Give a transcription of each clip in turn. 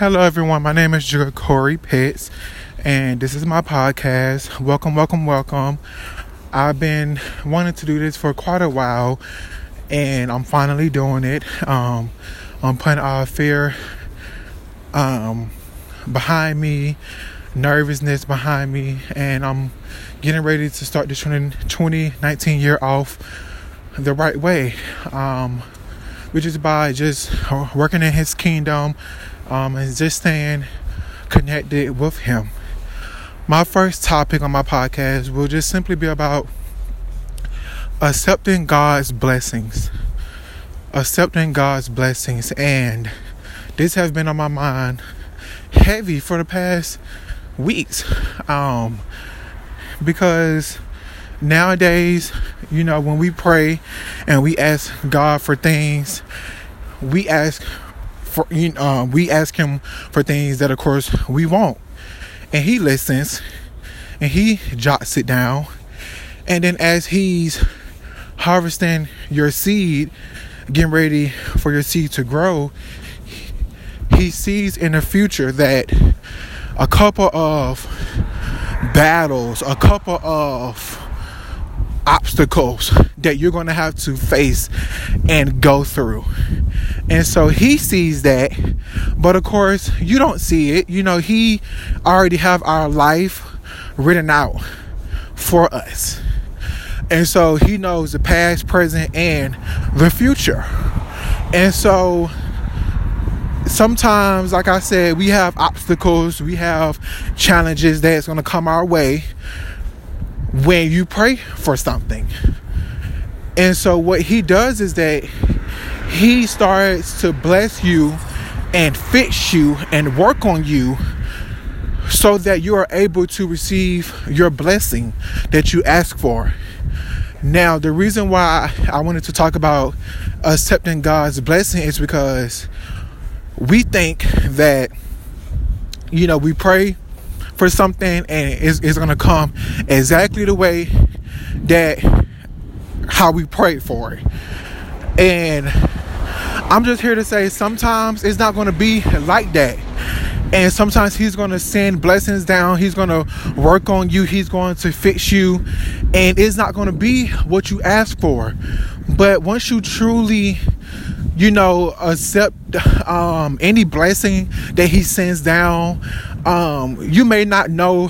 Hello, everyone. My name is Corey Pitts, and this is my podcast. Welcome, welcome, welcome. I've been wanting to do this for quite a while, and I'm finally doing it. Um, I'm putting all fear um, behind me, nervousness behind me, and I'm getting ready to start this 2019 year off the right way, um, which is by just working in His kingdom um, and just staying connected with Him. My first topic on my podcast will just simply be about accepting God's blessings. Accepting God's blessings. And this has been on my mind heavy for the past weeks. Um, because nowadays, you know, when we pray and we ask God for things, we ask for you um, we ask him for things that of course we want and he listens and he jots it down and then as he's harvesting your seed getting ready for your seed to grow he sees in the future that a couple of battles a couple of obstacles that you're going to have to face and go through. And so he sees that, but of course, you don't see it. You know, he already have our life written out for us. And so he knows the past, present, and the future. And so sometimes, like I said, we have obstacles, we have challenges that's going to come our way when you pray for something. And so what he does is that he starts to bless you and fix you and work on you so that you are able to receive your blessing that you ask for. Now, the reason why I wanted to talk about accepting God's blessing is because we think that, you know, we pray for something and it's, it's going to come exactly the way that how we prayed for it. And I'm just here to say sometimes it's not going to be like that. And sometimes he's going to send blessings down. He's going to work on you. He's going to fix you. And it's not going to be what you ask for. But once you truly you know, accept um, any blessing that He sends down. Um, you may not know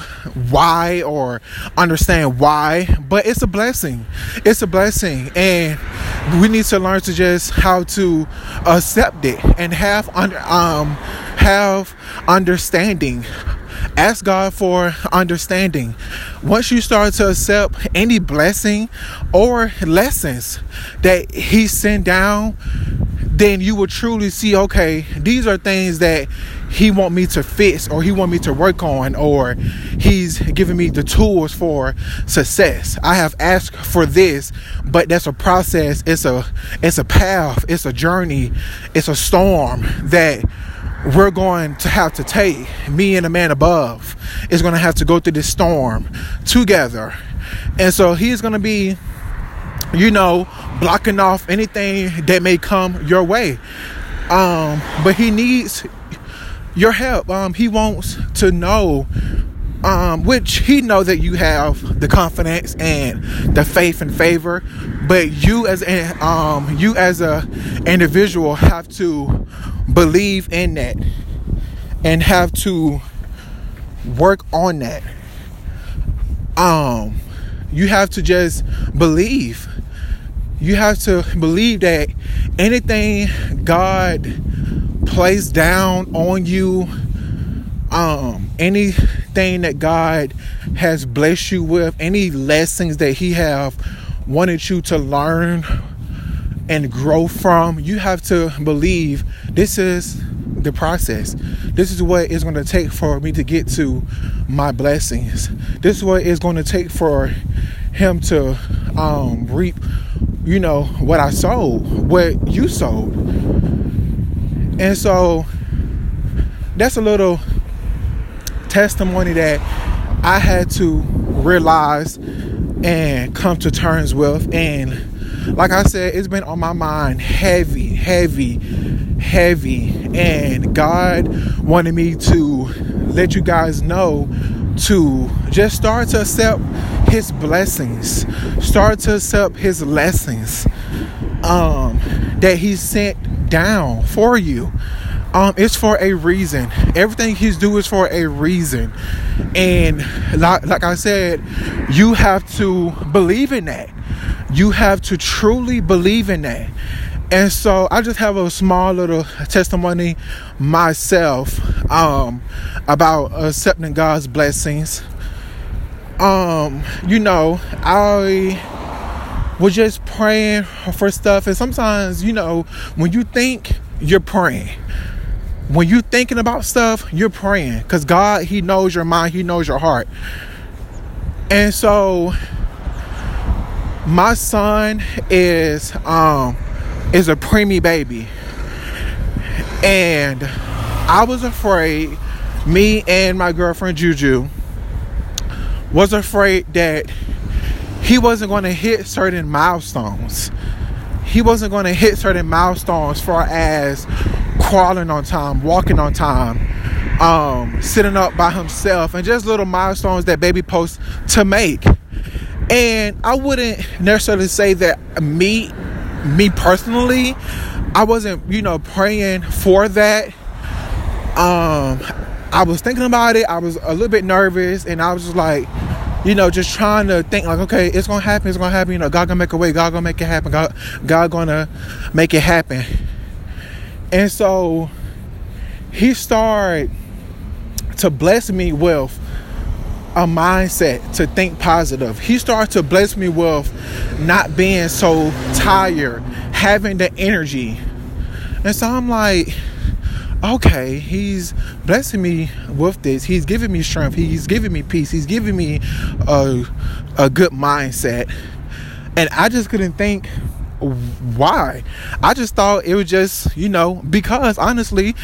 why or understand why, but it's a blessing. It's a blessing, and we need to learn to just how to accept it and have under um have understanding ask God for understanding. Once you start to accept any blessing or lessons that He sent down, then you will truly see okay these are things that he want me to fix or he want me to work on or he's giving me the tools for success. I have asked for this but that's a process. It's a it's a path. It's a journey. It's a storm that we're going to have to take. Me and the man above is going to have to go through this storm together. And so he's going to be you know, blocking off anything that may come your way. Um, but he needs your help. Um, he wants to know, um, which he know that you have the confidence and the faith and favor, but you as a um, you as a individual have to believe in that and have to work on that. Um, you have to just believe you have to believe that anything God placed down on you, um, anything that God has blessed you with, any lessons that He have wanted you to learn and grow from, you have to believe this is the process. This is what it's going to take for me to get to my blessings. This is what it's going to take for Him to um, reap you know, what I sold, what you sold. And so that's a little testimony that I had to realize and come to terms with. And like I said, it's been on my mind heavy, heavy, heavy and God wanted me to let you guys know to just start to accept his blessings start to accept his lessons um, that he sent down for you. Um, it's for a reason. Everything he's doing is for a reason. And like, like i said you have to believe in that. You have to truly believe in that. And so I just have a small little testimony myself um, about accepting God's blessings. Um, you know, I was just praying for stuff, and sometimes, you know, when you think you're praying, when you're thinking about stuff, you're praying because God, He knows your mind, He knows your heart. And so, my son is um is a preemie baby. And I was afraid, me and my girlfriend Juju was afraid that he wasn't going to hit certain milestones. He wasn't going to hit certain milestones far as crawling on time, walking on time, um, sitting up by himself, and just little milestones that baby posts to make. And I wouldn't necessarily say that me me personally, I wasn't, you know, praying for that. Um, I was thinking about it. I was a little bit nervous, and I was just like, you know, just trying to think like, okay, it's gonna happen. It's gonna happen. You know, God gonna make a way. God gonna make it happen. God, God gonna make it happen. And so, He started to bless me with a mindset to think positive. He started to bless me with not being so tired, having the energy. And so I'm like, okay, he's blessing me with this. He's giving me strength. He's giving me peace. He's giving me a, a good mindset. And I just couldn't think why. I just thought it was just, you know, because honestly,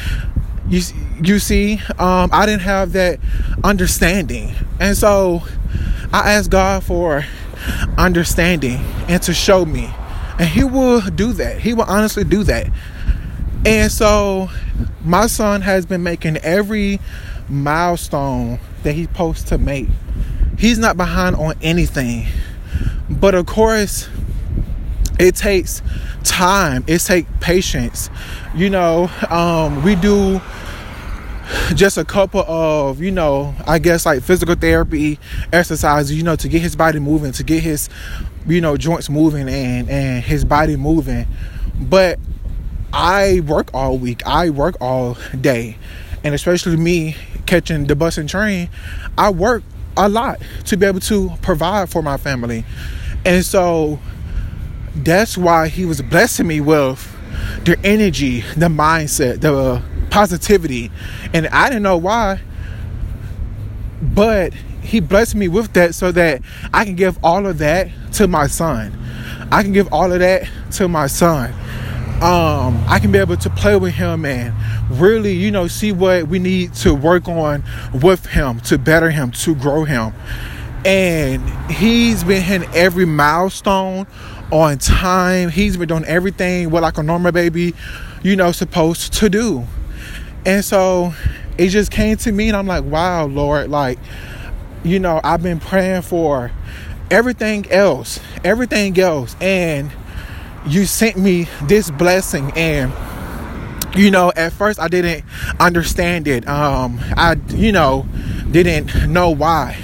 you you see um, i didn't have that understanding and so i asked god for understanding and to show me and he will do that he will honestly do that and so my son has been making every milestone that he's supposed to make. He's not behind on anything. But of course it takes time. It takes patience. You know um, we do just a couple of you know i guess like physical therapy exercises you know to get his body moving to get his you know joints moving and and his body moving. But i work all week i work all day and especially me catching the bus and train i work a lot to be able to provide for my family and so that's why he was blessing me with the energy the mindset the positivity. And I didn't know why, but he blessed me with that so that I can give all of that to my son. I can give all of that to my son. Um, I can be able to play with him and really, you know, see what we need to work on with him to better him, to grow him. And he's been hitting every milestone on time. He's been doing everything what like a normal baby, you know, supposed to do. And so it just came to me, and I'm like, wow, Lord, like, you know, I've been praying for everything else, everything else, and you sent me this blessing and you know at first i didn't understand it um i you know didn't know why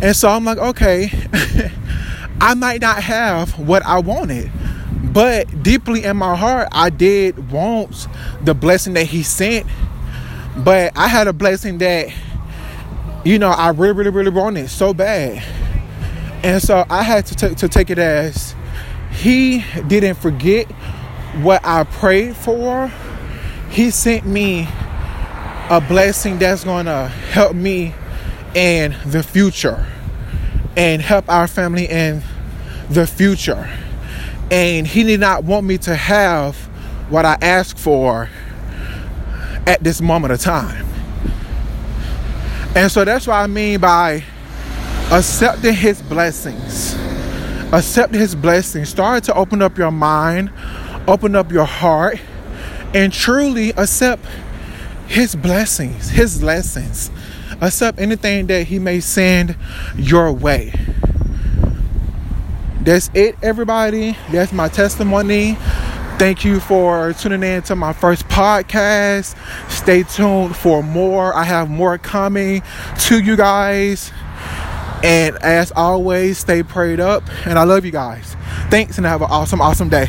and so i'm like okay i might not have what i wanted but deeply in my heart, I did want the blessing that He sent. But I had a blessing that, you know, I really, really, really wanted so bad. And so I had to, t- to take it as He didn't forget what I prayed for. He sent me a blessing that's going to help me in the future and help our family in the future. And he did not want me to have what I asked for at this moment of time. And so that's what I mean by accepting his blessings. Accept his blessings. Start to open up your mind, open up your heart, and truly accept his blessings, his lessons. Accept anything that he may send your way. That's it, everybody. That's my testimony. Thank you for tuning in to my first podcast. Stay tuned for more. I have more coming to you guys. And as always, stay prayed up. And I love you guys. Thanks and have an awesome, awesome day.